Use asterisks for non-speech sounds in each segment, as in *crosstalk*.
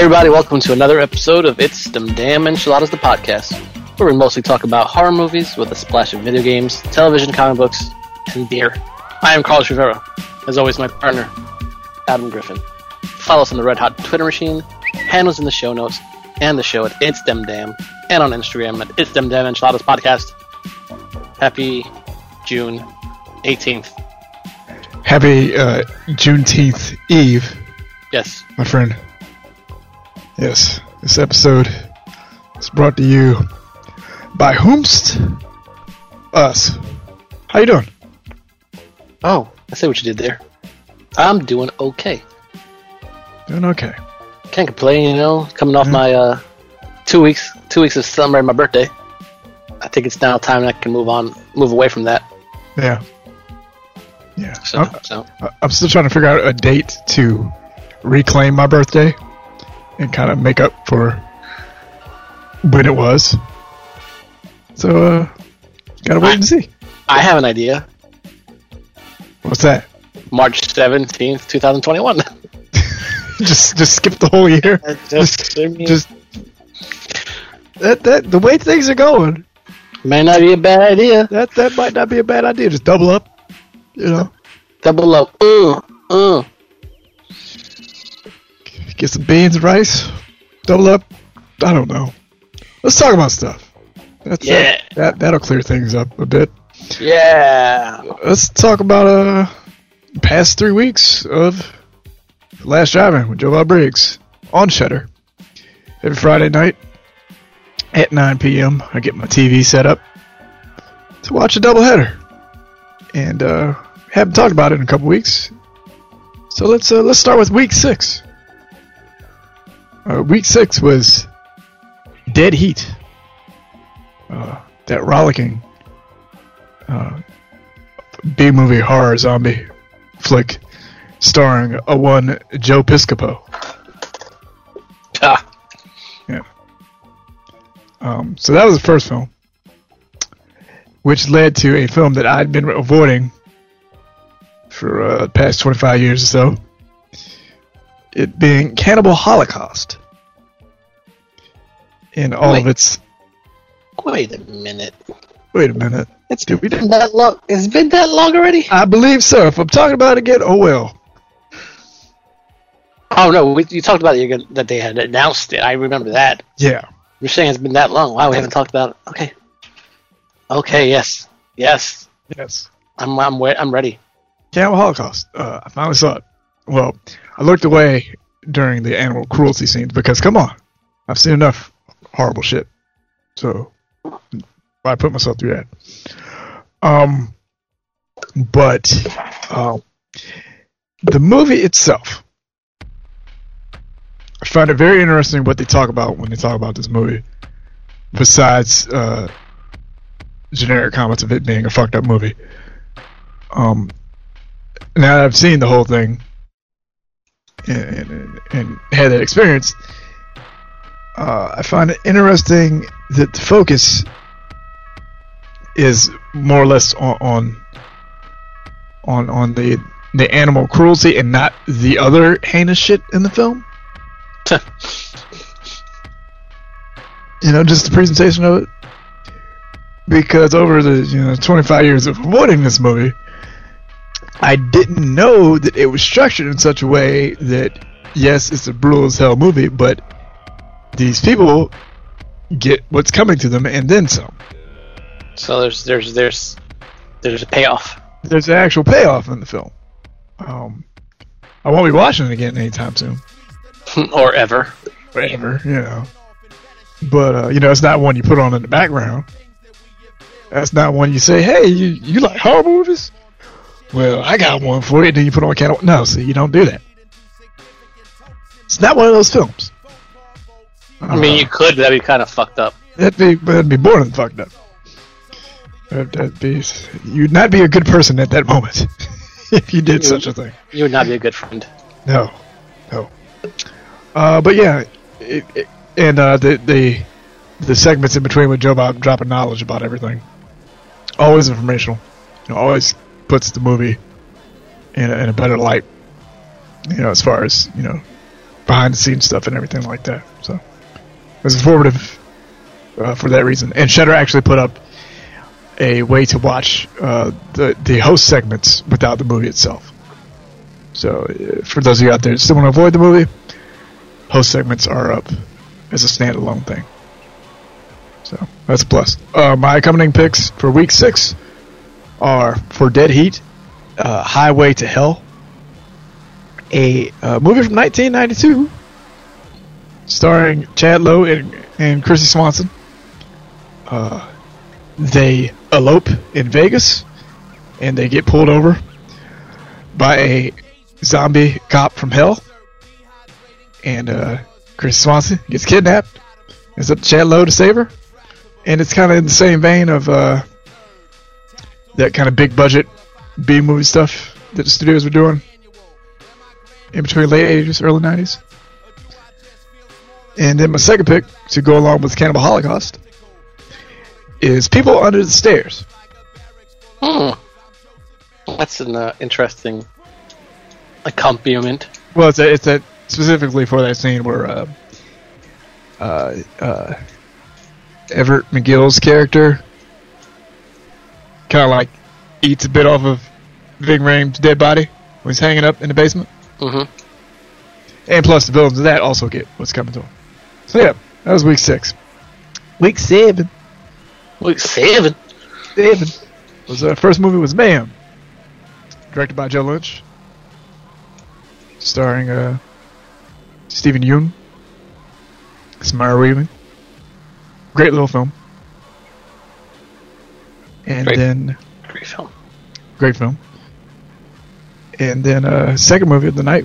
everybody, welcome to another episode of It's Them Damn Enchiladas, the podcast, where we mostly talk about horror movies with a splash of video games, television, comic books, and beer. I am Carlos Rivera. As always, my partner, Adam Griffin. Follow us on the Red Hot Twitter machine, handles in the show notes, and the show at It's Them Damn, and on Instagram at It's Them Damn Enchiladas Podcast. Happy June 18th. Happy uh, Juneteenth Eve, Yes, my friend. Yes, this episode is brought to you by whomst? Us. How you doing? Oh, I see what you did there. I'm doing okay. Doing okay. Can't complain, you know. Coming off Mhm. my uh, two weeks, two weeks of celebrating my birthday. I think it's now time I can move on, move away from that. Yeah. Yeah. So, I'm, so I'm still trying to figure out a date to reclaim my birthday and kind of make up for when it was. So, uh, gotta wait and see. I have an idea. What's that? March seventeenth, two thousand twenty-one. *laughs* just, just skip the whole year. just, just that that the way things are going, may not be a bad idea. that that might not be a bad idea. Just double up, you know, Double up. Uh, uh. Get some beans and rice, double up. I don't know. Let's talk about stuff. That's Yeah. that, that that'll clear things up a bit. Yeah. Let's talk about uh past three weeks of Last Drive-In with Joe Bob Briggs on Shudder. Every Friday night at 9 p.m. I get my TV set up to watch a doubleheader, and uh, haven't talked about it in a couple weeks. So let's uh, let's start with week six. Uh, week six was Dead Heat. Uh, that rollicking uh, B movie horror zombie flick starring a one Joe Piscopo. Ah, Um, so that was the first film, which led to a film that I'd been avoiding for uh, the past 25 years or so. It being Cannibal Holocaust. In all of its. wait a minute. Wait a minute. It's Did we been that long. It's been that long already. I believe so. If I'm talking about it again, oh well. Oh no, we, you talked about it, that they had announced it. I remember that. Yeah. You're saying it's been that long. Wow, we haven't talked about it. Okay. Okay. Yes. Yes. Yes. I'm. I'm. I'm ready. Cannibal Holocaust. Uh, I finally saw it. Well, I looked away during the animal cruelty scenes because, come on, I've seen enough horrible shit. So, I put myself through that. Um, but um, the movie itself, I find it very interesting what they talk about when they talk about this movie. Besides uh, generic comments of it being a fucked up movie. Um, now that I've seen the whole thing and, and, and had that experience, uh, I find it interesting that the focus is more or less on on on, on the the animal cruelty and not the other heinous shit in the film. *laughs* You know, just the presentation of it. Because over the you know 25 years of avoiding this movie, I didn't know that it was structured in such a way that yes, it's a brutal as hell movie, but these people get what's coming to them and then some. So there's there's there's there's a payoff. There's an actual payoff in the film. Um, I won't be watching it again anytime soon. *laughs* or ever. Or ever, you know. But uh, you know, it's not one you put on in the background. That's not one you say, "Hey, you you like horror movies?" Well, I got one for you. Then you put on Cannibal. No, see, you don't do that. It's not one of those films. I mean, you could, but that'd be kind of fucked up. That'd be, that'd be more than fucked up. That'd, be, you'd not be a good person at that moment *laughs* if you did such a thing. You would not be a good friend. No, no. Uh, but yeah, it, it, and uh, the the the segments in between with Joe Bob dropping knowledge about everything, always informational. You know, always puts the movie in a, in a better light. You know, as far as you know, behind the scenes stuff and everything like that. So it was informative uh, for that reason. And Shudder actually put up a way to watch uh, the the host segments without the movie itself. So uh, for those of you out there that still want to avoid the movie, host segments are up as a standalone thing. So that's a plus. Uh, my accompanying picks for week six are for Dead Heat, uh, Highway to Hell, a uh, movie from 1992 starring Chad Lowe and, and Kristy Swanson. Uh, they elope in Vegas and they get pulled over by a zombie cop from hell. And uh, Chris Swanson gets kidnapped. It's up to Chad Lowe to save her. And it's kind of in the same vein of uh, that kind of big budget B movie stuff that the studios were doing in between late 80s, early 90s. And then my second pick to go along with Cannibal Holocaust is People Under the Stairs. Hmm. That's an uh, interesting accompaniment. Well, it's a, it's a specifically for that scene where uh, uh, uh, Everett McGill's character kind of like eats a bit off of Ving Rhames' dead body when he's hanging up in the basement. Mm-hmm. And plus, the villains of that also get what's coming to them. So yeah, that was week six. Week seven. Week seven. Seven was the first movie was Mayhem, directed by Joe Lynch, starring uh, Steven Yeun, Samara Weaving. Great little film. And Great. then Great film. great film. And then uh, second movie of the night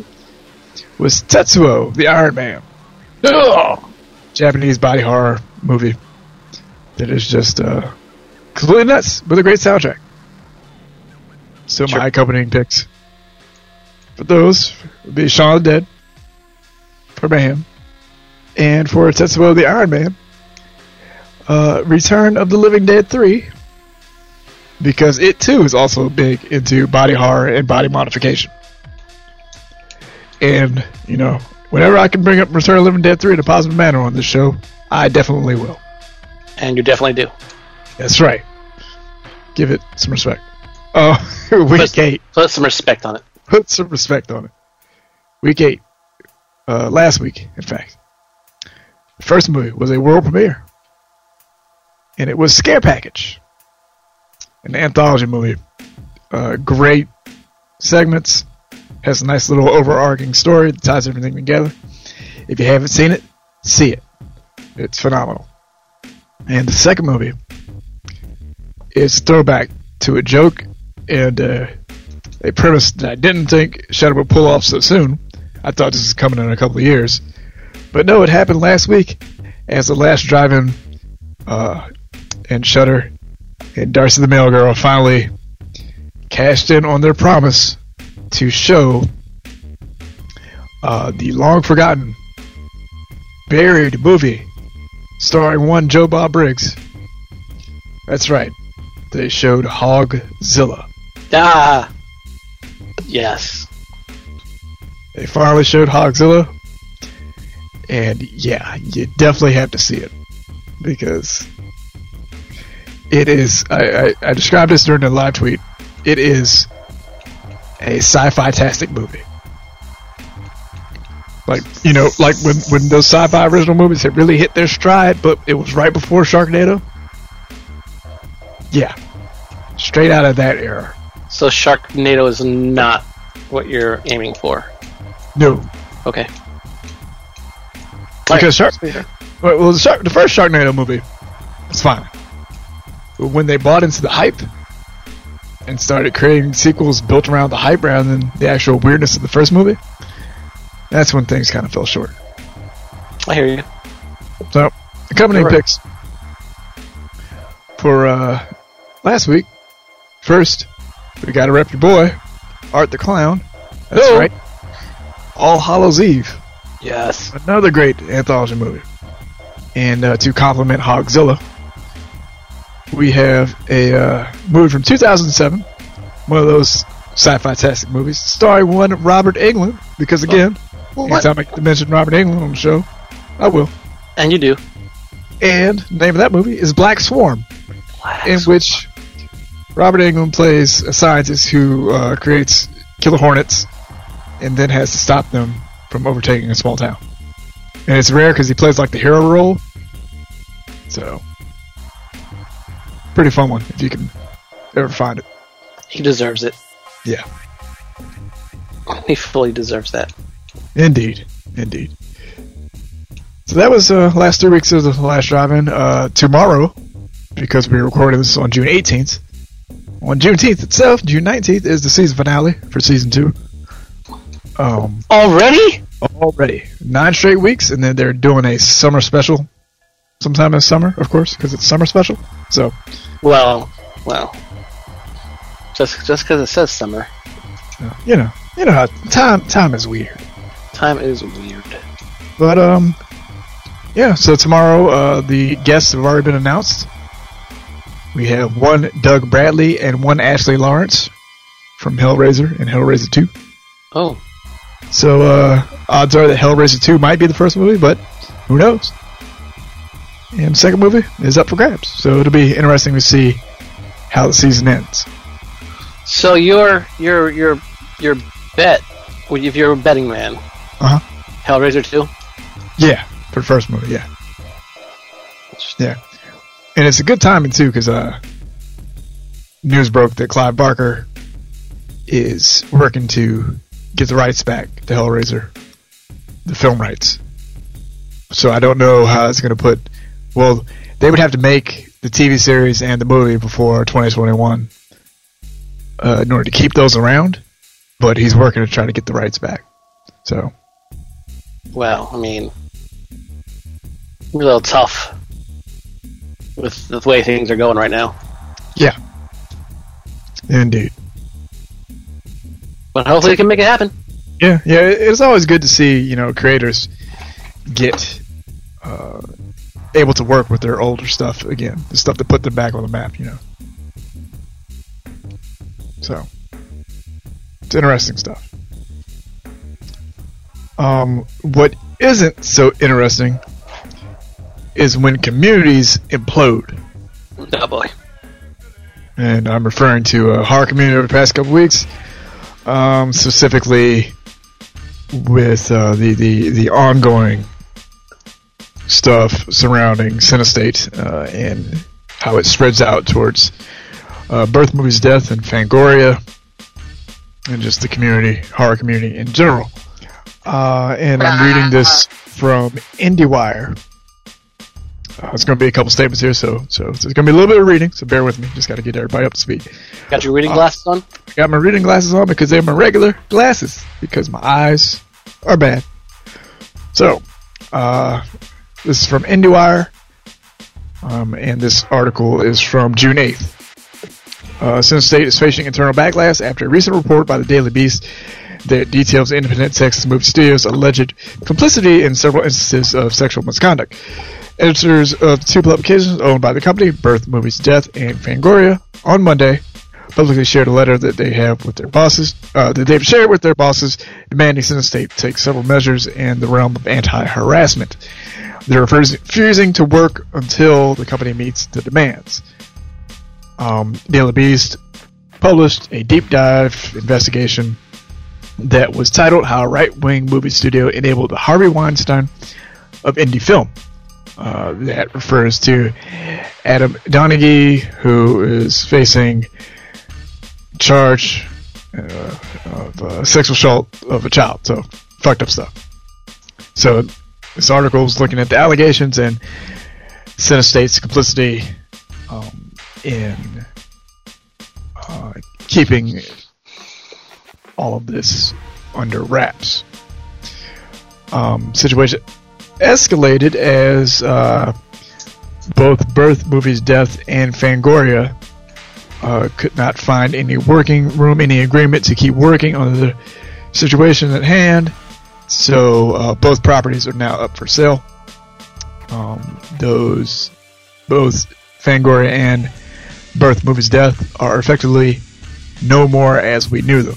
was Tetsuo, the Iron Man. Oh, Japanese body horror movie that is just uh, completely nuts with a great soundtrack. So Sure. my accompanying picks for those would be Shaun of the Dead for Mayhem, and for Tetsuo the Iron Man, uh, Return of the Living Dead three, because it too is also big into body horror and body modification. And you know, whenever I can bring up Return of Living Dead three in a positive manner on this show, I definitely will. and you definitely do. That's right. Give it some respect. Oh, *laughs* week Put, eight. put some respect on it. Put some respect on it. Week eight. Uh, last week, in fact. The first movie was a world premiere. And it was Scare Package. An anthology movie. Uh, great segments. Has a nice little overarching story that ties everything together. If you haven't seen it, see it. It's phenomenal. And the second movie is throwback to a joke and uh, a premise that I didn't think Shudder would pull off so soon. I thought this was coming in a couple of years, but no, it happened last week as the last drive-in uh, and Shudder and Darcy the Mail Girl finally cashed in on their promise to show uh, the long forgotten buried movie starring one Joe Bob Briggs. That's right. They showed Hogzilla. Ah, yes. They finally showed Hogzilla. And yeah, you definitely have to see it. Because it is, I, I, I described this during the live tweet. It is a sci fi tastic movie. Like, you know, like when, when those sci fi original movies had really hit their stride, but it was right before Sharknado. Yeah. Straight out of that era. So Sharknado is not what you're aiming for? No, Okay. because Shark. Alright. Well, well, the, Shark, the first Sharknado movie, it's fine. When they bought into the hype and started creating sequels built around the hype rather than the actual weirdness of the first movie, that's when things kind of fell short. I hear you. So, the company right. picks for uh, last week. First, we got to rep your boy, Art the Clown. That's Hello. right. All Hallows Eve, Yes. another great anthology movie. And uh, to complement Hogzilla, we have a uh, movie from 2007, one of those sci-fi tastic movies, starring one Robert Englund. Because again, Well, what? anytime I mention Robert Englund on the show, I will. And you do. And the name of that movie is Black Swarm, in which Robert Englund plays a scientist who uh, creates killer hornets and then has to stop them from overtaking a small town. And it's rare because he plays like the hero role. So, pretty fun one if you can ever find it. He deserves it. Yeah, *laughs* He fully deserves that. indeed, indeed. So that was uh, last three weeks of the last drive-in. Uh, tomorrow, because we recorded this on June 18th, on June 10th itself, June 19th is the season finale for season two. Um, Already? already nine straight weeks, and then they're doing a summer special, sometime in summer, of course, because it's summer special. So Well, well. Just just because it says summer, you know, you know how time time is weird. time is weird. But um, yeah. So tomorrow, uh, the guests have already been announced. We have one Doug Bradley and one Ashley Lawrence from Hellraiser and Hellraiser Two. Oh, So uh, odds are that Hellraiser Two might be the first movie, but who knows? And the second movie is up for grabs, so it'll be interesting to see how the season ends. so your your your your bet, if you're a betting man, Uh huh. Hellraiser two. Yeah, for the first movie, yeah, yeah, and it's a good timing too because uh, news broke that Clive Barker is working to get the rights back to Hellraiser, the film rights. So I don't know how it's going to put. Well, they would have to make the TV series and the movie before 2021 uh, in order to keep those around. But he's working to try to get the rights back. So Well, I mean, a little tough with the way things are going right now. yeah, indeed. But hopefully, they can make it happen. Yeah, yeah. It's always good to see you know creators get uh, able to work with their older stuff again, the stuff that put them back on the map. You know, so it's interesting stuff. Um, what isn't so interesting is when communities implode, Oh boy. and I'm referring to a horror community over the past couple weeks, um, specifically with uh, the, the the ongoing stuff surrounding Cinestate uh, and how it spreads out towards uh, Birth Movies Death and Fangoria and just the community, horror community in general. Uh, and I'm reading this from IndieWire. Uh, it's going to be a couple statements here, so so it's going to be a little bit of reading. So bear with me. Just got to get everybody up to speed. Got your reading glasses on? Got my reading glasses on because they're my regular glasses because my eyes are bad. So, uh, this is from IndieWire, um, and this article is from June 8th. Uh, State is facing internal backlash after a recent report by the Daily Beast that details independent Texas movie studios' alleged complicity in several instances of sexual misconduct. Editors of two publications owned by the company, Birth Movies Death and Fangoria, on Monday publicly shared a letter that they have with their bosses, uh, that they've shared with their bosses, demanding Cinestate take several measures in the realm of anti-harassment. They're refusing to work until the company meets the demands. Um, Daily Beast published a deep dive investigation that was titled "How a Right-Wing Movie Studio Enabled the Harvey Weinstein of Indie Film." Uh, that refers to Adam Donaghey, who is facing charge uh, of uh, sexual assault of a child. So fucked up stuff. So this article was looking at the allegations and Cinestate's complicity um, in uh, keeping all of this under wraps. Um, situation escalated as uh, both Birth Movies Death and Fangoria uh, could not find any working room, any agreement to keep working on the situation at hand. So uh, both properties are now up for sale. Um, those, both Fangoria and Birth Movies Death are effectively no more as we knew them.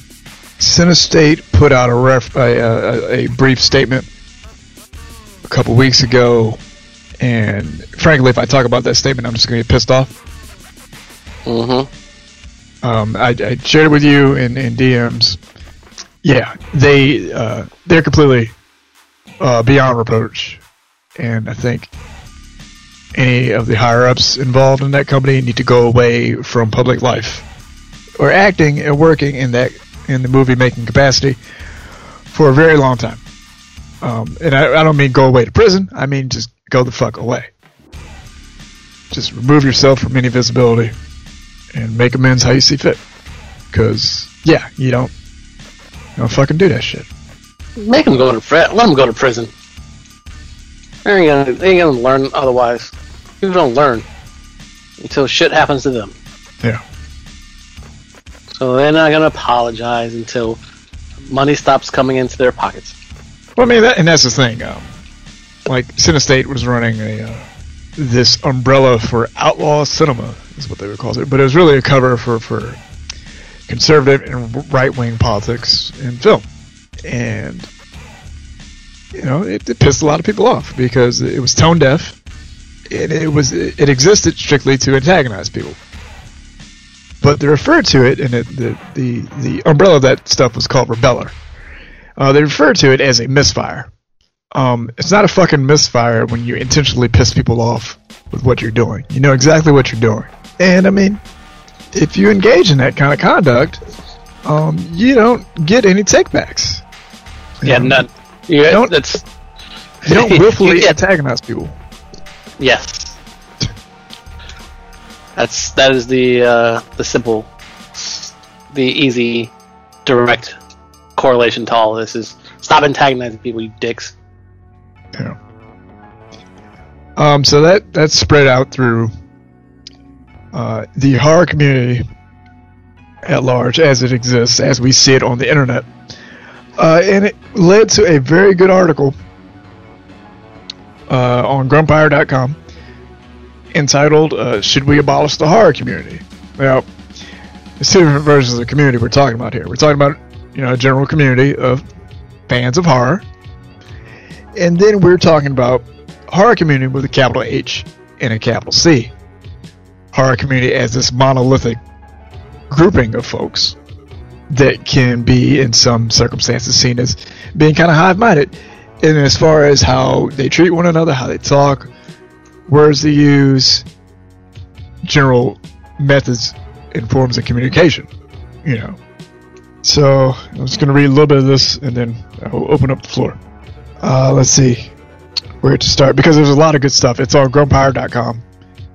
Cinestate put out a, ref, a, a, a brief statement a couple weeks ago, and frankly, if I talk about that statement, I'm just going to get pissed off. Mm-hmm. Um, I, I shared it with you in, in DMs. Yeah, they uh, they're completely uh, beyond reproach, and I think any of the higher ups involved in that company need to go away from public life or acting and working in that in the movie making capacity for a very long time. Um, and I, I don't mean go away to prison. I mean just go the fuck away. Just remove yourself from any visibility and make amends how you see fit. Because yeah, you don't don't fucking do that shit. Make them go to prison. Let them go to prison. They ain't gonna, they ain't gonna learn otherwise. People don't learn until shit happens to them. Yeah. So they're not gonna apologize until money stops coming into their pockets. Well, I mean, that, and that's the thing. Um, like, Cinestate was running a uh, this umbrella for outlaw cinema, is what they would call it. But it was really a cover for, for conservative and right wing politics in film. And, you know, it, it pissed a lot of people off because it was tone deaf and it was it existed strictly to antagonize people. But they referred to it, and it, the, the, the umbrella of that stuff was called Rebeller. Uh, they refer to it as a misfire. Um, it's not a fucking misfire when you intentionally piss people off with what you're doing. You know exactly what you're doing. And I mean, if you engage in that kind of conduct, um, you don't get any takebacks. Yeah, know, none. You Don't- that's *laughs* You don't *laughs* willfully Yeah. antagonize people. yes. That's that is the uh, the simple, the easy, direct correlation to all of this is stop antagonizing people, you dicks. Yeah. Um, so that that's spread out through uh, the horror community at large, as it exists, as we see it on the internet, uh, and it led to a very good article uh, on Grumpire.com entitled uh, "Should We Abolish the Horror Community?" Now, there's two different versions of the community we're talking about here. We're talking about you know a general community of fans of horror and then we're talking about horror community with a capital H and a capital C. Horror community as this monolithic grouping of folks that can be, in some circumstances, seen as being kind of hive-minded. And as far as how they treat one another, how they talk, words they use, general methods and forms of communication, you know. So I'm just going to read a little bit of this, and then I'll open up the floor. Uh, let's see where to start because there's a lot of good stuff. It's on Grumpire.com,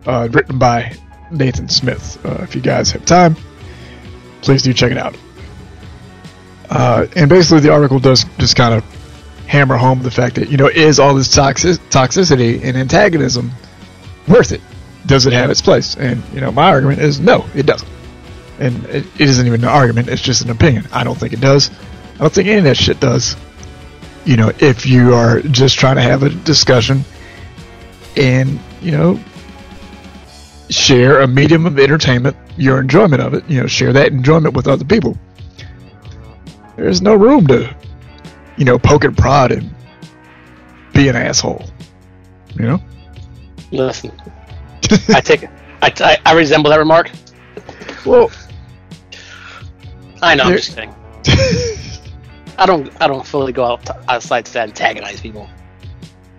uh, written by Nathan Smith. Uh, if you guys have time, please do check it out. Uh, and basically, the article does just kind of hammer home the fact that you know is all this toxic- toxicity and antagonism worth it? Does it have its place? And you know, my argument is no, it doesn't. And it, it isn't even an argument; it's just an opinion. I don't think it does. I don't think any of that shit does you know, if you are just trying to have a discussion and, you know, share a medium of entertainment, your enjoyment of it, you know, share that enjoyment with other people. There's no room to, you know, poke and prod and be an asshole. You know? Listen, *laughs* I take I, I, I resemble that remark. Well, I know. I'm just kidding. I don't. I don't fully go out to, outside to antagonize people,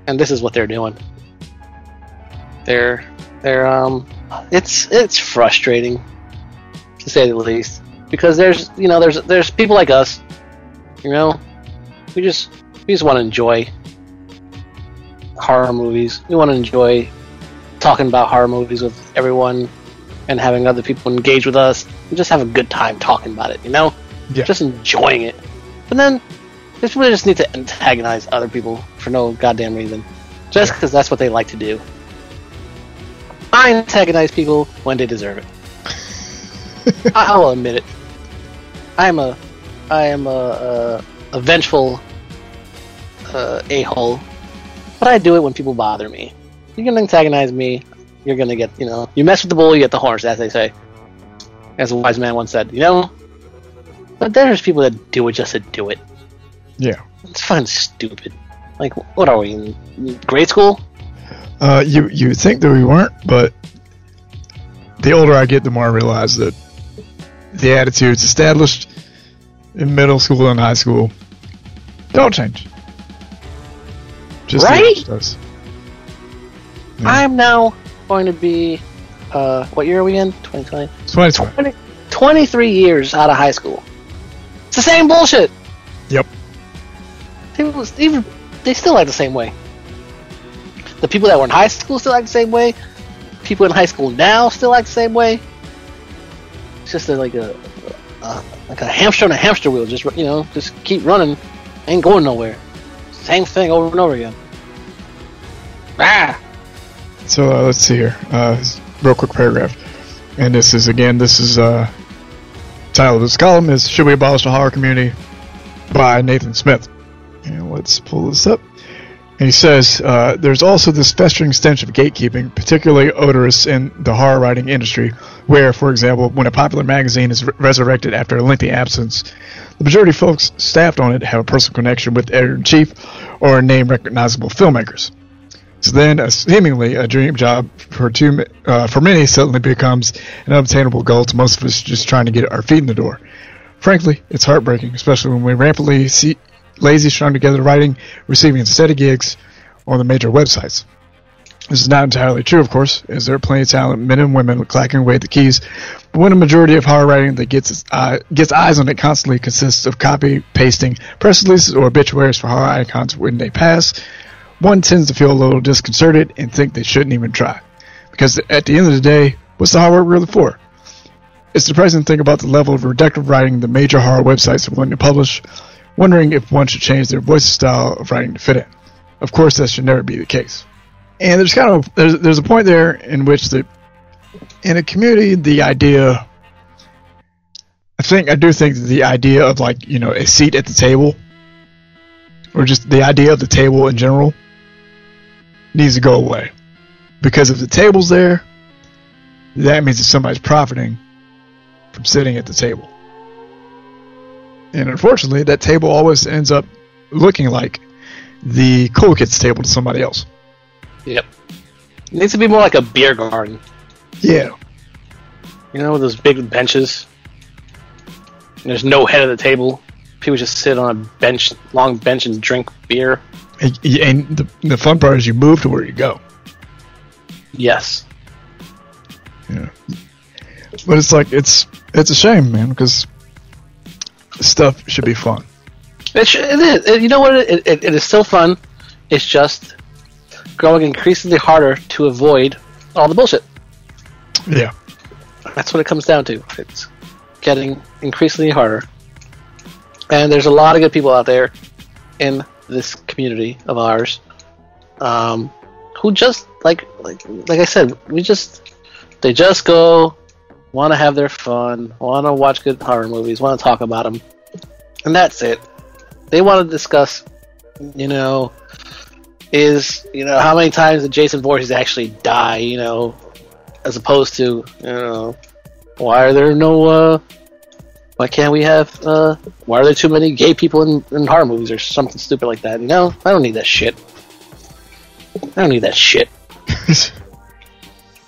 and this is what they're doing. They're they're um. It's it's frustrating, to say the least. because there's you know there's there's people like us, you know, we just we just want to enjoy horror movies. We want to enjoy talking about horror movies with everyone and having other people engage with us. and just have a good time talking about it, you know, Yeah. just enjoying it. But then there's really just need to antagonize other people for no goddamn reason, just because that's what they like to do. I antagonize people when they deserve it. *laughs* I- I'll admit it. I'm a, I am a, a, a vengeful uh, a hole, but I do it when people bother me. You're gonna antagonize me. You're gonna get, you know, you mess with the bull, you get the horse, as they say, as a wise man once said. You know, but there's people that do it just to do it. Yeah. It's fun, stupid. Like, what are we in grade school? Uh, you you think that we weren't, but the older I get, the more I realize that the attitudes established in middle school and high school don't change. Just Right? Yeah. I'm now going to be, uh, what year are we in? 2020. 2020. 23 years out of high school. It's the same bullshit. Yep. People even they still act the same way. The people that were in high school still act the same way. People in high school now still act the same way. It's just a, like a, a like a hamster on a hamster wheel. Just you know, just keep running, ain't going nowhere. Same thing over and over again. Ah, So uh, let's see here. Uh, real quick paragraph. And this is again. This is uh, title of this column is "Should We Abolish the Horror Community?" by Nathan Smith. And let's pull this up. And he says, uh, "There's also this festering stench of gatekeeping, particularly odorous in the horror writing industry, where, for example, when a popular magazine is re- resurrected after a lengthy absence, the majority of folks staffed on it have a personal connection with editor in chief or name recognizable filmmakers." So then, a seemingly a dream job for two, uh, for many suddenly becomes an unobtainable goal to most of us just trying to get our feet in the door. Frankly, it's heartbreaking, especially when we rampantly see lazy, strung together writing receiving steady gigs on the major websites. This is not entirely true, of course, as there are plenty of talented men and women clacking away at the keys. But when a majority of horror writing that gets gets eyes on it constantly consists of copy pasting press releases or obituaries for horror icons when they pass, one tends to feel a little disconcerted and think they shouldn't even try. Because at the end of the day, what's the horror really for? It's depressing to think about the level of reductive writing the major horror websites are willing to publish, wondering if one should change their voice style of writing to fit in. Of course, that should never be the case. And there's kind of there's, there's a point there in which the in a community the idea I think I do think that the idea of like you know a seat at the table or just the idea of the table in general needs to go away because if the table's there that means that somebody's profiting from sitting at the table and unfortunately that table always ends up looking like the cool kids table to somebody else yep. It needs to be more like a beer garden. yeah You know, those big benches. And there's no head of the table. People just sit on a bench, long bench, and drink beer. and, and the, the fun part is you move to where you go Yes. Yeah. But it's like it's it's a shame, man, because stuff should be fun. It, sh- it is. It- you know what? It, it, it is still fun. It's just growing increasingly harder to avoid all the bullshit. Yeah. That's what it comes down to. It's getting increasingly harder. And there's a lot of good people out there in this community of ours um, who just like like like I said, we just they just go want to have their fun, want to watch good horror movies, want to talk about them, and that's it. They want to discuss, you know, is you know how many times did Jason Voorhees actually die? You know, as opposed to you know why are there no uh why can't we have uh why are there too many gay people in, in horror movies or something stupid like that you know? I don't need that shit. I don't need that shit. *laughs*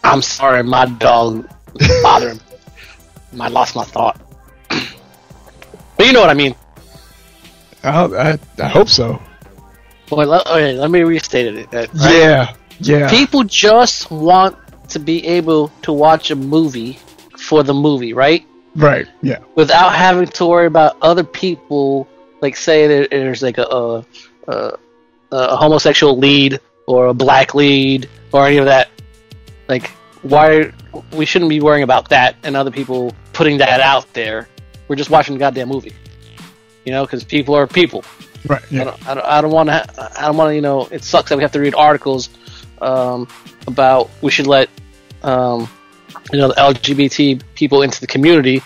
I'm sorry my dog bothered me. I lost my thought. *clears throat* But you know what i mean I, I, I hope so. well, let, okay, let me restate it uh, right? Yeah. Yeah. people just want to be able to watch a movie for the movie right Right. Yeah. without having to worry about other people. Like, say there, there's like a, a, a, a homosexual lead or a black lead or any of that. Like, why we shouldn't be worrying about that and other people putting that out there. We're just watching the goddamn movie, you know, because people are people. Right. I Yeah. don't, I don't, I don't want to. I don't want to. You know, it sucks that we have to read articles um, about we should let um, you know the LGBT people into the community.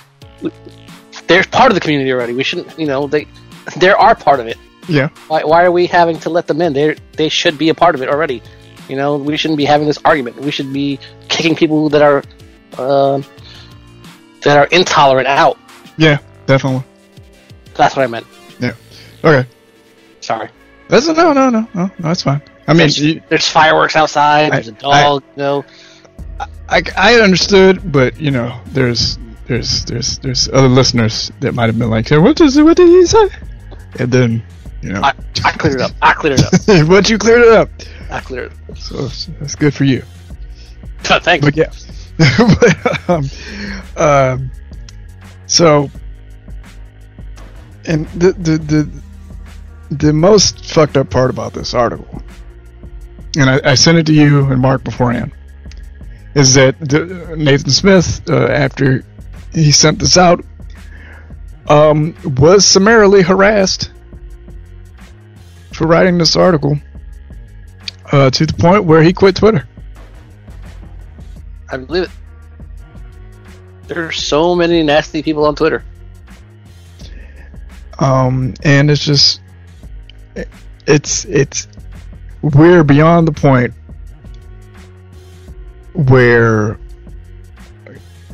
They're part of the community already. We shouldn't. You know, they they are part of it. Yeah. Why, why are we having to let them in? They they should be a part of it already. You know, we shouldn't be having this argument. We should be kicking people that are um that are intolerant out. Yeah. Definitely. That's what I meant. Yeah. Okay. Sorry. That's no, no, no, no. no that's fine. I mean, there's, you- there's fireworks outside. I- There's a dog. you know, I, I understood, but you know, there's there's there's there's other listeners that might have been like, hey, what does what did he say? And then you know, I, I cleared it up. I cleared it up. *laughs* but you cleared it up, I cleared it so that's- good for you. *laughs* up. Thanks. But yeah, *laughs* but, um, um, so and the the the the most fucked up part about this article, and I, I sent it to you and Mark beforehand, is that the, Nathan Smith, uh, after he sent this out, um, was summarily harassed for writing this article uh, to the point where he quit Twitter. I believe it. There are so many nasty people on Twitter. Um, and it's just it's it's we're beyond the point where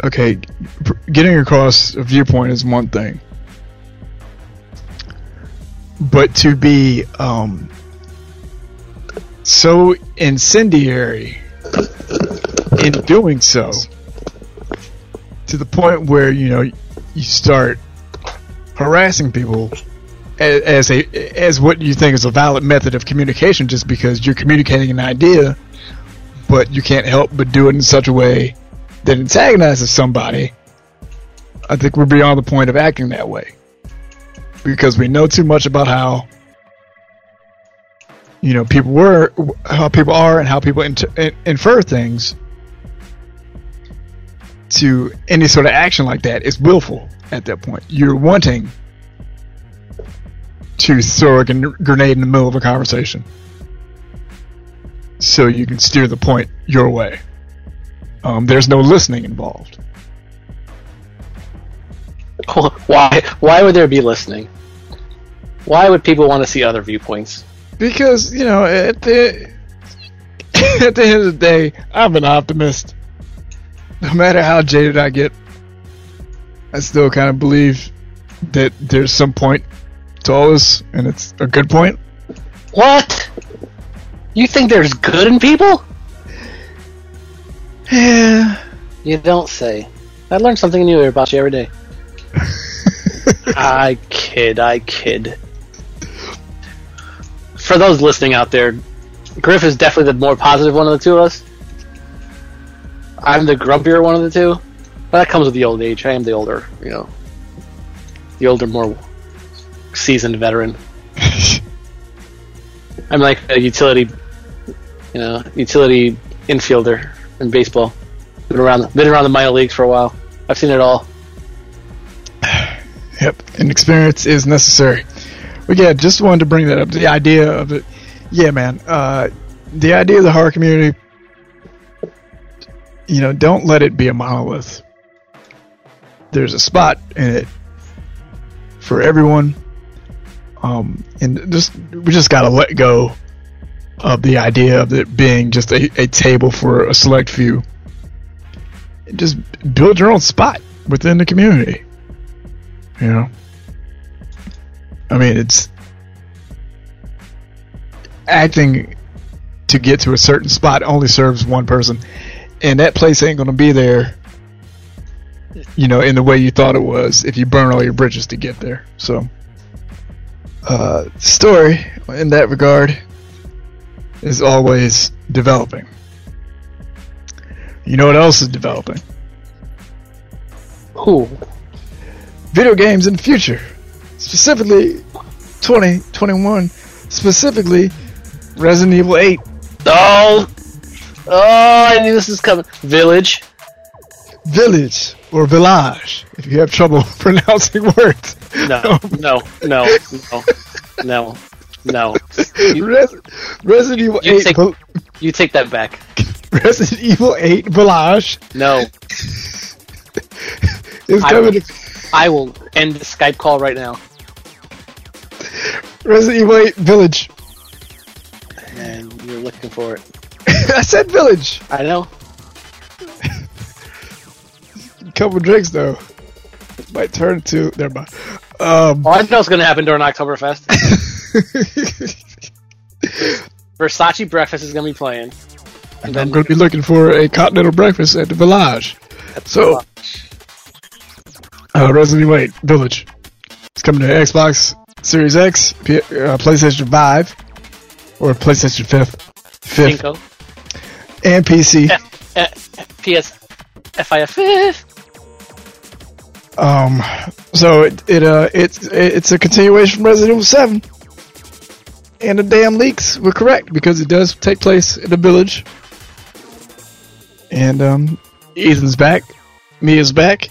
okay getting across a viewpoint is one thing. But to be um, so incendiary in doing so to the point where you know you start harassing people as, a as what you think is a valid method of communication just because you're communicating an idea but you can't help but do it in such a way that antagonizes somebody i think we're beyond the point of acting that way. Because we know too much about how you know people were how people are and how people inter- infer things to any sort of action like that is willful at that point. You're wanting to throw a gren- grenade in the middle of a conversation so you can steer the point your way. Um, there's no listening involved. *laughs* Why? Why would there be listening? Why would people want to see other viewpoints? Because, you know, at the, *laughs* at the end of the day, I'm an optimist. No matter how jaded I get, I still kind of believe that there's some point to all this, and it's a good point. What? You think there's good in people? Yeah. *sighs* You don't say. I learn something new about you every day. *laughs* I kid, I kid. For those listening out there, Griff is definitely the more positive one of the two of us. I'm the grumpier one of the two. But that comes with the old age. I am the older, you know, the older, more seasoned veteran. *laughs* I'm like a utility, you know, utility infielder in baseball. Been around, been around the minor leagues for a while. I've seen it all. *sighs* Yep, and experience is necessary. But yeah, just wanted to bring that up. The idea of it, yeah, man. Uh, the idea of the horror community, you know, don't let it be a monolith. There's a spot in it for everyone, um, and just we just gotta let go of the idea of it being just a, a table for a select few. And Just build your own spot within the community. You know? I mean, it's acting to get to a certain spot only serves one person, and that place ain't to be there, you know, in the way you thought it was if you burn all your bridges to get there. So, uh, story in that regard is always developing. You know what else is developing? Who? video games in the future, specifically 2021, specifically Resident Evil 8. Oh, oh! I knew this was coming. Village. Village or Village, if you have trouble *laughs* pronouncing words. *laughs* No, no, no, no, no, no. *laughs* You, Res- Resident Evil You 8 take- you take that back. Resident Evil 8 Village No, is I coming will- to I will end the Skype call right now. Resident Evil 8 Village. And you're looking for it. I said Village. I know. Couple drinks though. Might turn to never mind. Um, Well, I know what's to happen during Oktoberfest. *laughs* Versace breakfast is to be playing. And I'm going to be looking for a continental breakfast at the Village. So, uh, Resident Evil 8 Village. It's coming to Xbox Series X, P- uh, PlayStation 5, or PlayStation 5th, 5th, Cinco, and PC. eh, PS, FIF. Um, so it, it uh it's it's a continuation from Resident Evil 7. And the damn leaks were correct because it does take place in a village. And um Ethan's back, Mia's back.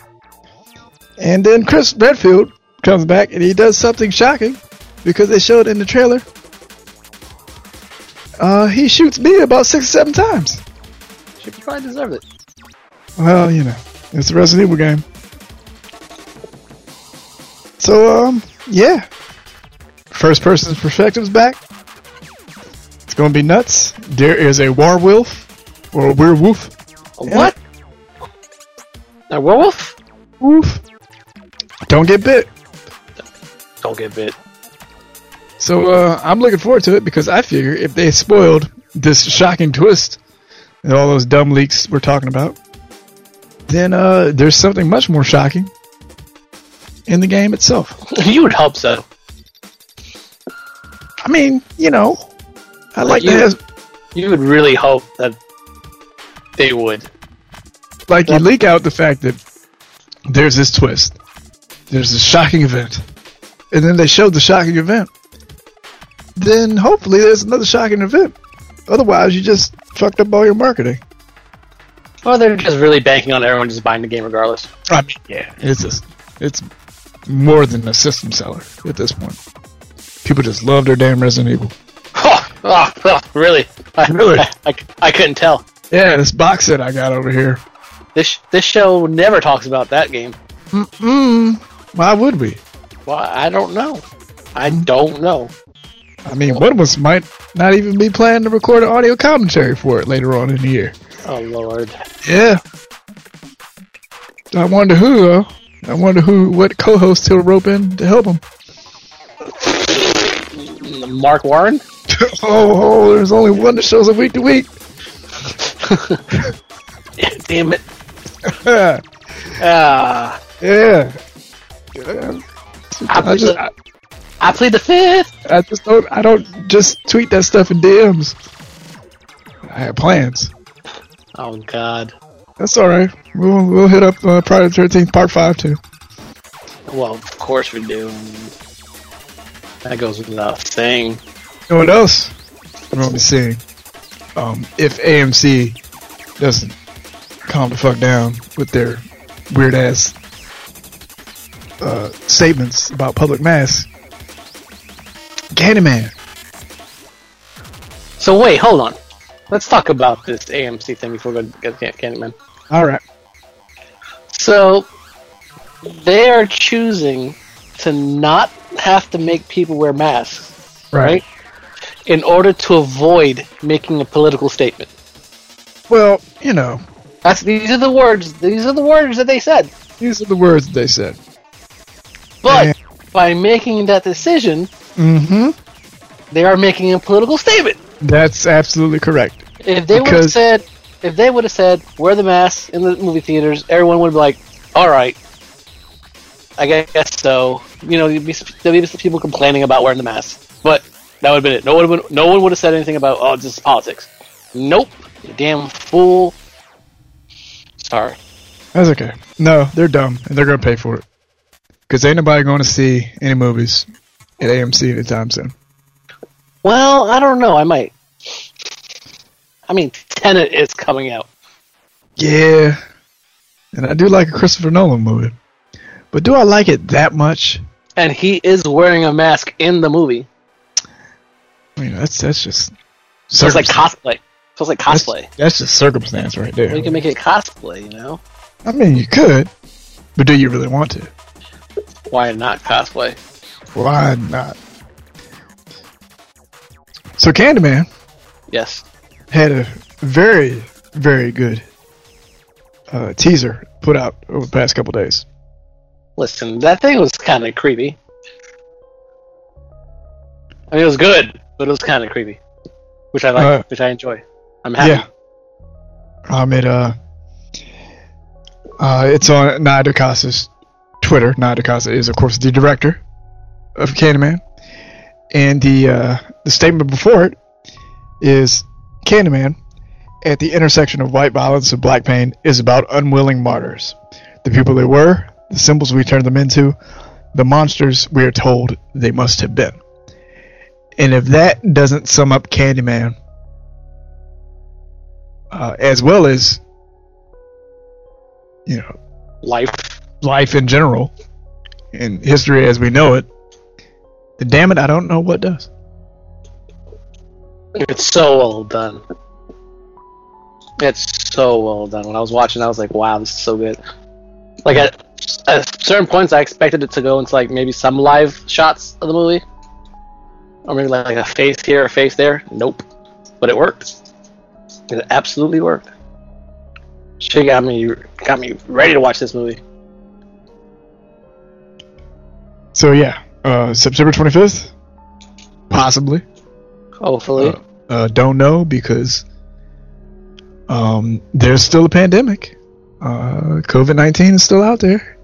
And then Chris Redfield comes back and he does something shocking because they showed in the trailer. Uh he shoots Mia about six or seven times. She probably deserved it. Well, you know, it's a Resident Evil game. So, um, yeah. First person's perspective's back. It's gonna be nuts. There is a werewolf, or a werewolf. A what? A werewolf? Woof. Don't get bit. Don't get bit. So, uh, I'm looking forward to it because I figure if they spoiled this shocking twist and all those dumb leaks we're talking about, then, uh, there's something much more shocking in the game itself. *laughs* you would hope so. I mean, you know, I like you- to have, You would really hope that they would. like you leak out the fact that there's this twist, there's this shocking event, and then they showed the shocking event. Then hopefully there's another shocking event. Otherwise, you just fucked up all your marketing. Or they're just really banking on everyone just buying the game regardless. I mean, yeah, it's just, it's more than a system seller at this point. People just love their damn Resident Evil. Oh, oh, oh, really? I, *laughs* Really? I, I, I couldn't tell. Yeah, this box set I got over here. This this show never talks about that game. Mm-mm. why would we? Well, I don't know. I mm. don't know. I mean, one of us might not even be planning to record an audio commentary for it later on in the year. Oh lord. Yeah. I wonder who though. I wonder who, what co-host he'll rope in to help him. Mark Warren? *laughs* oh, oh, there's only one that shows up week to week. *laughs* Damn it. yeah. *laughs* Ah. Yeah. I, I just, I, I plead the fifth. I just don't, I don't just tweet that stuff in DMs. I have plans. Oh god. That's all right. We'll we'll hit up uh, Friday the Thirteenth Part Five too. Well, of course we do. That goes without saying. You know what else? I'm gonna be seeing. Um, if AMC doesn't calm the fuck down with their weird ass uh, statements about public mass, Candyman. So wait, hold on. Let's talk about this AMC thing before we go get Can- Candyman. All right. So they are choosing to not have to make people wear masks, right? In order to avoid making a political statement. Well, you know, That's these are the words. These are the words that they said. these are the words they said. But Yeah. by making that decision, Mm-hmm. they are making a political statement. That's absolutely correct. If they would have said, if they would have said, wear the mask in the movie theaters, everyone would be like, all right, I guess so. You know, there'd be, there'd be some people complaining about wearing the mask, but that would have been it. No one would, no one would have said anything about, oh, this is politics. Nope, you damn fool. Sorry. That's okay. No, they're dumb, and they're gonna pay for it. Because ain't nobody going to see any movies at AMC anytime soon. Well, I don't know. I might. I mean, Tenet is coming out. Yeah, and I do like a Christopher Nolan movie, but do I like it that much? And he is wearing a mask in the movie. I mean, that's that's just So it's like cosplay. It's like That's- cosplay. That's, just circumstance right there. You can make it cosplay, you know? I mean, you could, but do you really want to? Why not cosplay? Why not? So Candyman Yes. Had a very, very good uh, teaser put out over the past couple days. Listen, that thing was kind of creepy. I mean, it was good, but it was kind of creepy, which I like, Uh, which I enjoy. I'm happy. Yeah. Um, it uh, uh, it's on Nia DaCosta's Twitter. Nia DaCosta is, of course, the director of Candyman, and the uh, the statement before it is Candyman at the intersection of white violence and black pain is about unwilling martyrs, the people they were, the symbols we turned them into, the monsters we are told they must have been. And if that doesn't sum up Candyman uh, as well as you know Life. life in general and history as we know it then damn it i don't know what does It's so well done. It's so well done. When I was watching, I was like, "Wow, this is so good." Like at, at certain points, I expected it to go into like maybe some live shots of the movie, or maybe like, a face here, a face there. Nope, but it worked. It absolutely worked. She got me, got me ready to watch this movie. so yeah uh, september 25th possibly Hopefully, uh, uh, don't know because um, there's still a pandemic uh, covid-19 is still out there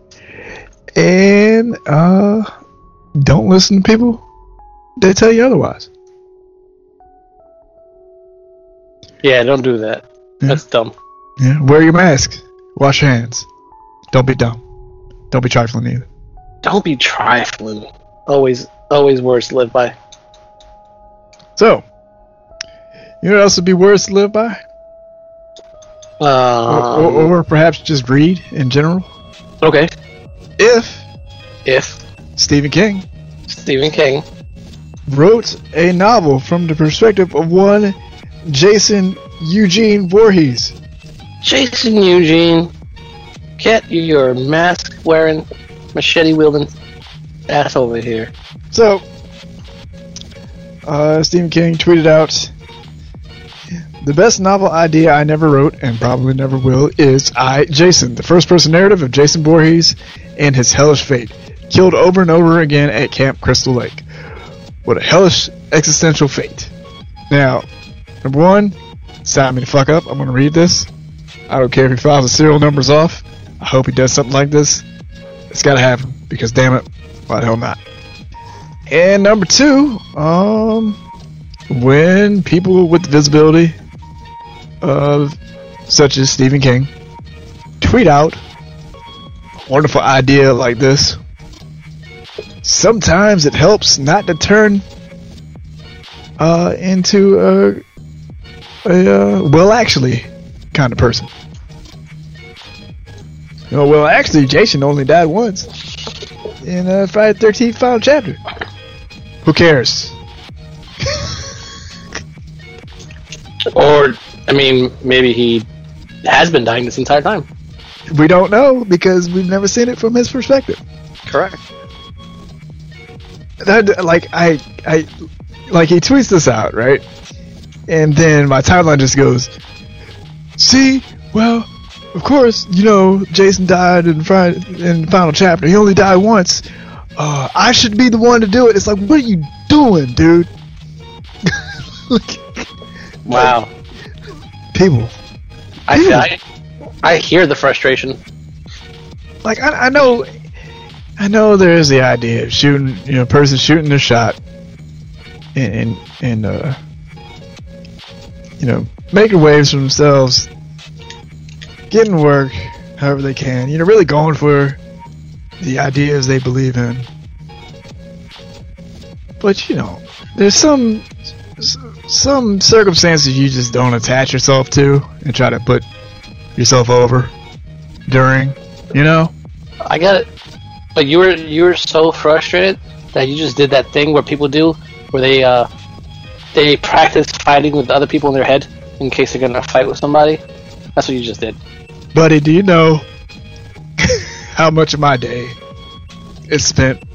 and uh, don't listen to people that tell you otherwise yeah, don't do that. Yeah. That's dumb. Yeah, wear your mask. Wash your hands. Don't be dumb. Don't be trifling either. Don't be trifling. Always, always words to live by. So, you know what else would be worse to live by? Or, Um, or, or perhaps just read in general? okay. If If Stephen King Stephen King wrote a novel from the perspective of one Jason Eugene Voorhees. Jason Eugene, get your mask wearing, machete wielding ass over here. So, uh, Stephen King tweeted out The best novel idea I never wrote, and probably never will, is I, Jason, the first person narrative of Jason Voorhees and his hellish fate, killed over and over again at Camp Crystal Lake. What a hellish existential fate. Now, number one, sign me the fuck up. I'm going to read this. I don't care if he files the serial numbers off. I hope he does something like this. It's got to happen, because damn it, why the hell not? And number two, um, when people with visibility of such as Stephen King tweet out wonderful idea like this, sometimes it helps not to turn uh, into a, a uh, well, actually kind of person. You know, well, actually, Jason only died once in uh, Friday the 13th final chapter. Who cares? Or, I mean, maybe he has been dying this entire time. We don't know because we've never seen it from his perspective. Correct. That like I I like he tweets this out right, and then my timeline just goes, see, well, of course you know Jason died in Friday in the final chapter. He only died once. Uh, I should be the one to do it. It's like, what are you doing, dude? *laughs* like, Wow. people. I, I, I hear the frustration. like I, I know I know there is the idea of shooting you know person shooting their shot and and, and uh you know making waves for themselves getting work however they can you know really going for the ideas they believe in. But you know, there's some some circumstances you just don't attach yourself to and try to put yourself over during. You know? I get it. But you were you were so frustrated that you just did that thing where people do, where they uh, they practice fighting with other people in their head in case they're gonna fight with somebody. That's what you just did. Buddy, do you know how much of my day is spent *laughs*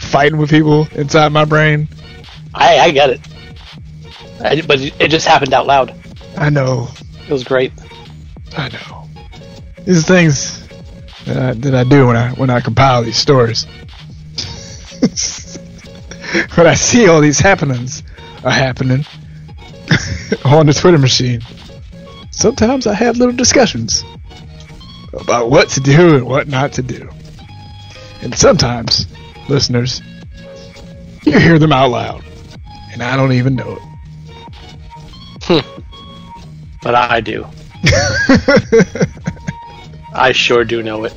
fighting with people inside my brain? I I get it. I, but it just happened out loud. I know, It was great. I know. These are things that I, that I do when I when I compile these stories. *laughs* when I see all these happenings are happening *laughs* on the Twitter machine, sometimes I have little discussions about what to do and what not to do. And sometimes, listeners, you hear them out loud, and I don't even know it. Hmm. But I do. *laughs* I sure do know it.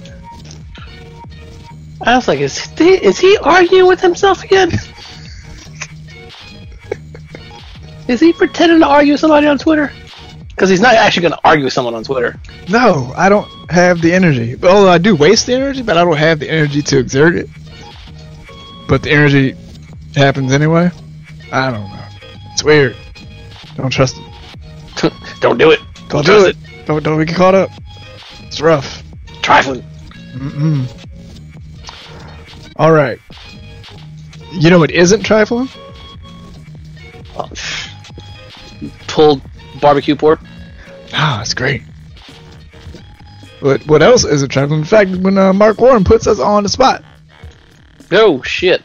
I was like, is he, is he arguing with himself again? *laughs* is he pretending to argue with somebody on Twitter? Because he's not actually going to argue with someone on Twitter. No, I don't have the energy. Although I do waste the energy, but I don't have the energy to exert it. But the energy happens anyway. I don't know. It's weird. Don't trust it. *laughs* Don't do it. Don't Trust do it. Don't don't we get caught up. It's rough. Trifling. Mm-mm. All right. You know what isn't trifling? Oh, pulled barbecue pork. Ah, that's great. What what else is a trifling? In fact, when uh, Mark Warren puts us on the spot. Oh, shit.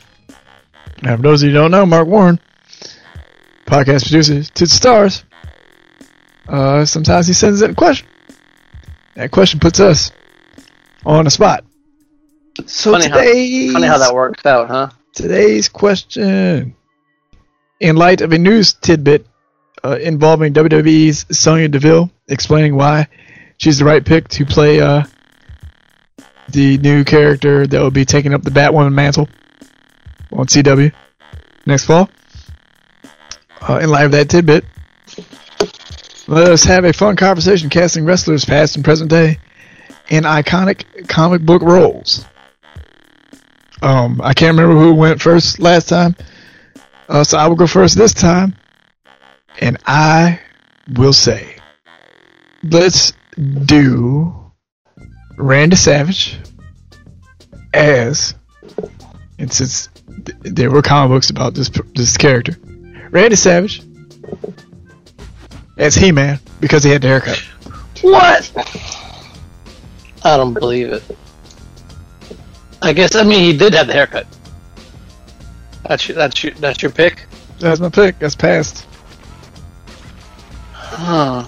Now, for those of you who don't know, Mark Warren, podcast producer to the stars, uh, sometimes he sends in a question. That question puts us on the spot. So Funny how- today's, Funny how that works out, huh? today's question, in light of a news tidbit uh, involving WWE's Sonya Deville explaining why she's the right pick to play uh, the new character that will be taking up the Batwoman mantle on CW next fall. Uh, in light of that tidbit, let us have a fun conversation casting wrestlers past and present day in iconic comic book roles. Um, I can't remember who went first last time, uh, so I will go first this time, and I will say, let's do Randy Savage as, and since th- there were comic books about this this character, Randy Savage as He-Man because he had the haircut. What? I don't believe it. I guess I mean he did have the haircut. That's your, that's your, that's your pick. That's my pick. That's passed. Huh.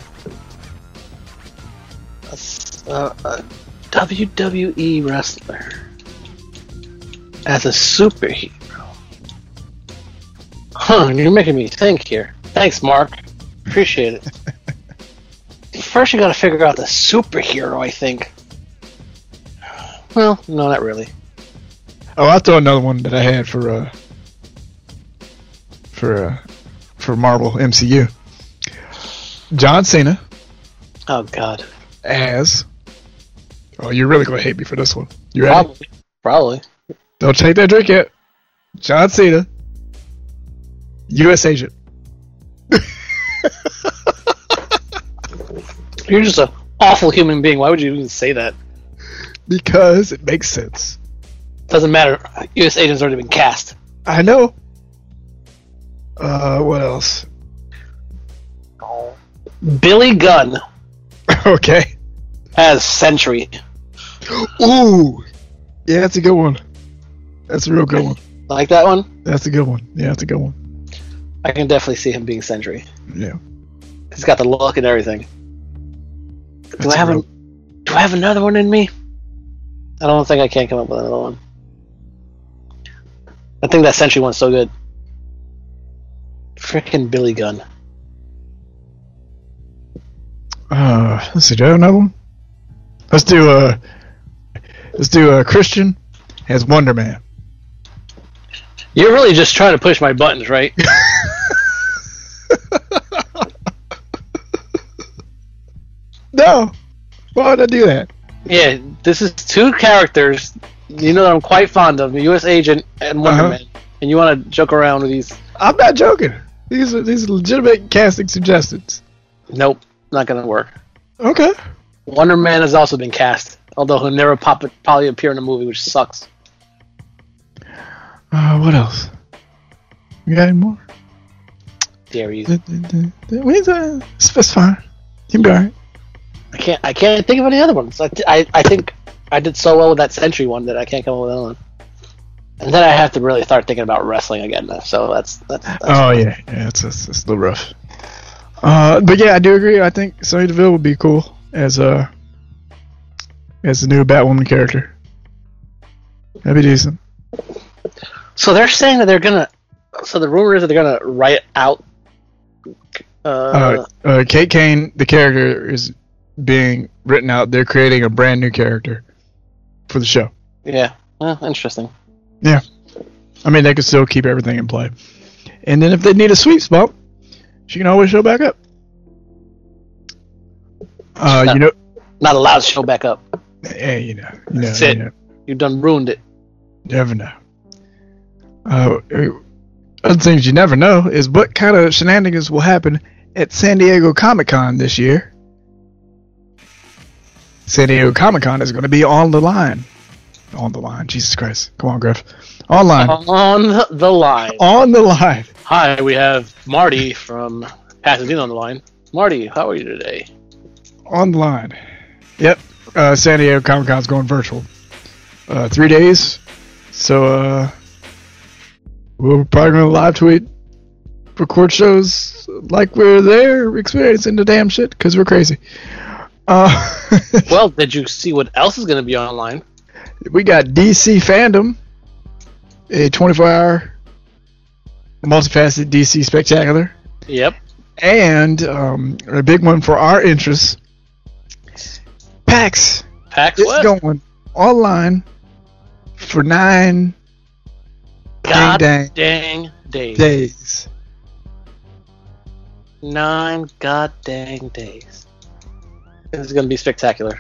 Uh, a WWE wrestler as a superhero. Huh? You're making me think here. Thanks, Mark. Appreciate it. *laughs* First, you got to figure out the superhero. I think. Well, no, not really. Oh, I'll throw another one that I had for uh for uh for Marvel MCU. John Cena Oh God. as Oh, you're really gonna hate me for this one. You ready? Probably. Probably. Don't take that drink yet. John Cena. US agent. *laughs* You're just an awful human being. Why would you even say that? Because it makes sense. Doesn't matter. U.S. agent's already been cast. I know. Uh what else? Billy Gunn *laughs* okay. as Sentry. Ooh. Yeah, that's a good one. That's a real good one. Like that one? That's a good one. Yeah, that's a good one. I can definitely see him being Sentry. Yeah. He's got the look and everything. Do I have a a, Do I have another one in me? I don't think I can come up with another one. I think that Sentry one's so good. Freaking Billy Gunn. Uh, let's see. Do I have another one? Let's do a. Let's do a Christian as Wonder Man. You're really just trying to push my buttons, right? *laughs* No. Why would I do that? yeah, this is two characters you know that I'm quite fond of, the U.S. Agent and Wonder Uh-huh. Man, and you want to joke around with these. I'm not joking. These are these are legitimate casting suggestions. Nope, not gonna work. Okay. Wonder Man has also been cast, although he'll never pop probably appear in a movie, which sucks. Uh, what else? You got any more? The- When's uh, it's, fine. You'll be alright. I can't. I can't think of any other ones. I, I, I think I did so well with that Sentry one that I can't come up with another one. And then I have to really start thinking about wrestling again. Now, so that's that's. that's Oh yeah, yeah, it's, it's, it's a little rough. Uh, but yeah, I do agree. I think Sonya Deville would be cool as a as the new Batwoman character. That'd be decent. So they're saying that they're gonna. So the rumor is that they're gonna write out. Uh, Uh, uh, Kate Kane, the character, is being written out. They're creating a brand new character for the show. yeah. Well, interesting. Yeah. I mean, they could still keep everything in play. And then if they need a sweeps spot, she can always show back up. Uh, you know, Not allowed to show back up. Hey, you know, you know, That's you know, You've done ruined it. never know. Uh, other things you never know is what kind of shenanigans will happen at San Diego Comic Con this year. San Diego Comic Con is going to be on the line. On the line, Jesus Christ! Come on, Griff. Online, On the line. on the line. Hi, we have Marty from Pasadena on the line. Marty, how are you today? on the line. Yep. Uh, San Diego Comic Con's going virtual. Uh, three days. So, uh, we're probably going to live tweet, record shows like we're there experiencing the damn shit because we're crazy. Uh, *laughs* Well, did you see what else is going to be online? we got DC Fandom, a 24 hour multifaceted DC spectacular. Yep. And um, a big one for our interests, PAX PAX It's West. going online for nine God dang, dang days. days. Nine god dang days. This is going to be spectacular.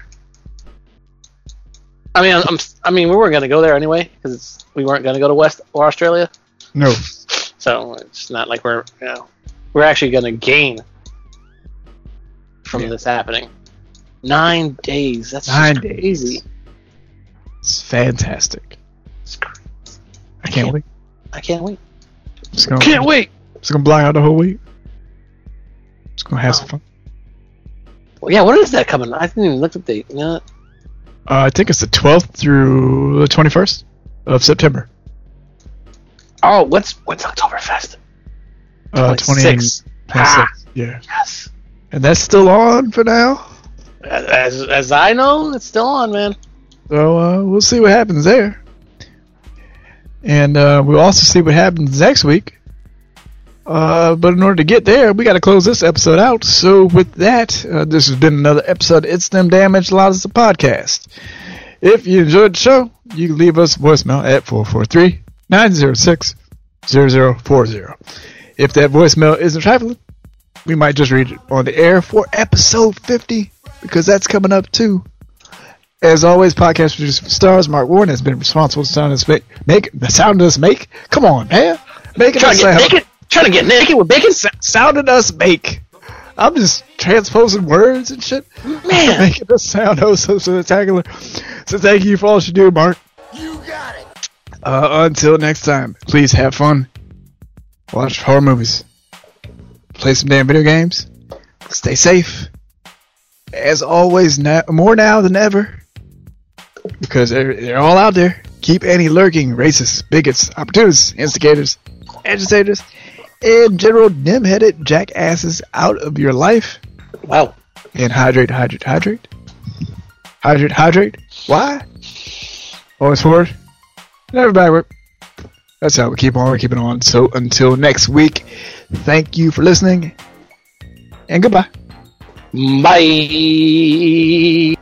I mean, I'm, I mean, we weren't going to go there anyway because we weren't going to go to West or Australia. No, So it's not like we're, you know, we're actually going to gain from Yeah. this happening. Nine days. That's Nine just days. crazy. it's fantastic. It's cr- I can't wait. I can't wait. Just gonna, Can't wait. Just gonna block out the whole week. It's gonna have some fun. Well, yeah, when is that coming? I didn't even look at the. You know. Uh, I think it's the 12th through the 21st of September. oh, what's what's Oktoberfest? Uh, 26. 26. Ah. Yeah, Yes. and that's still on for now. As as I know, it's still on, man. So uh, we'll see what happens there. And uh, we'll also see what happens next week. Uh, but in order to get there, we got to close this episode out. So with that, uh, this has been another episode. It's them damage lots of the podcast. If you enjoyed the show, you can leave us a voicemail at 443-906-0040. If that voicemail isn't trifling, we might just read it on the air for episode 50 because that's coming up too. As always, podcast producer for stars Mark Warren has been responsible for sound us make, make the sound us make. Come on, man, making Trying us to get sound, naked. Trying to get naked with bacon. sounding us make. I'm just transposing words and shit, Man. *laughs* making us sound oh so spectacular. So thank you for all you do, Mark. You got it. Uh, until next time, please have fun. Watch horror movies. Play some damn video games. Stay safe. As always, now, more now than ever. Because they're, they're all out there. Keep any lurking racists, bigots, opportunists, instigators, agitators, and general dim-headed jackasses out of your life. Wow. And hydrate, hydrate, hydrate. Hydrate, hydrate. Why? Always forward, never backward. That's how we keep on, we keep it on. So until next week, thank you for listening, and goodbye. Bye.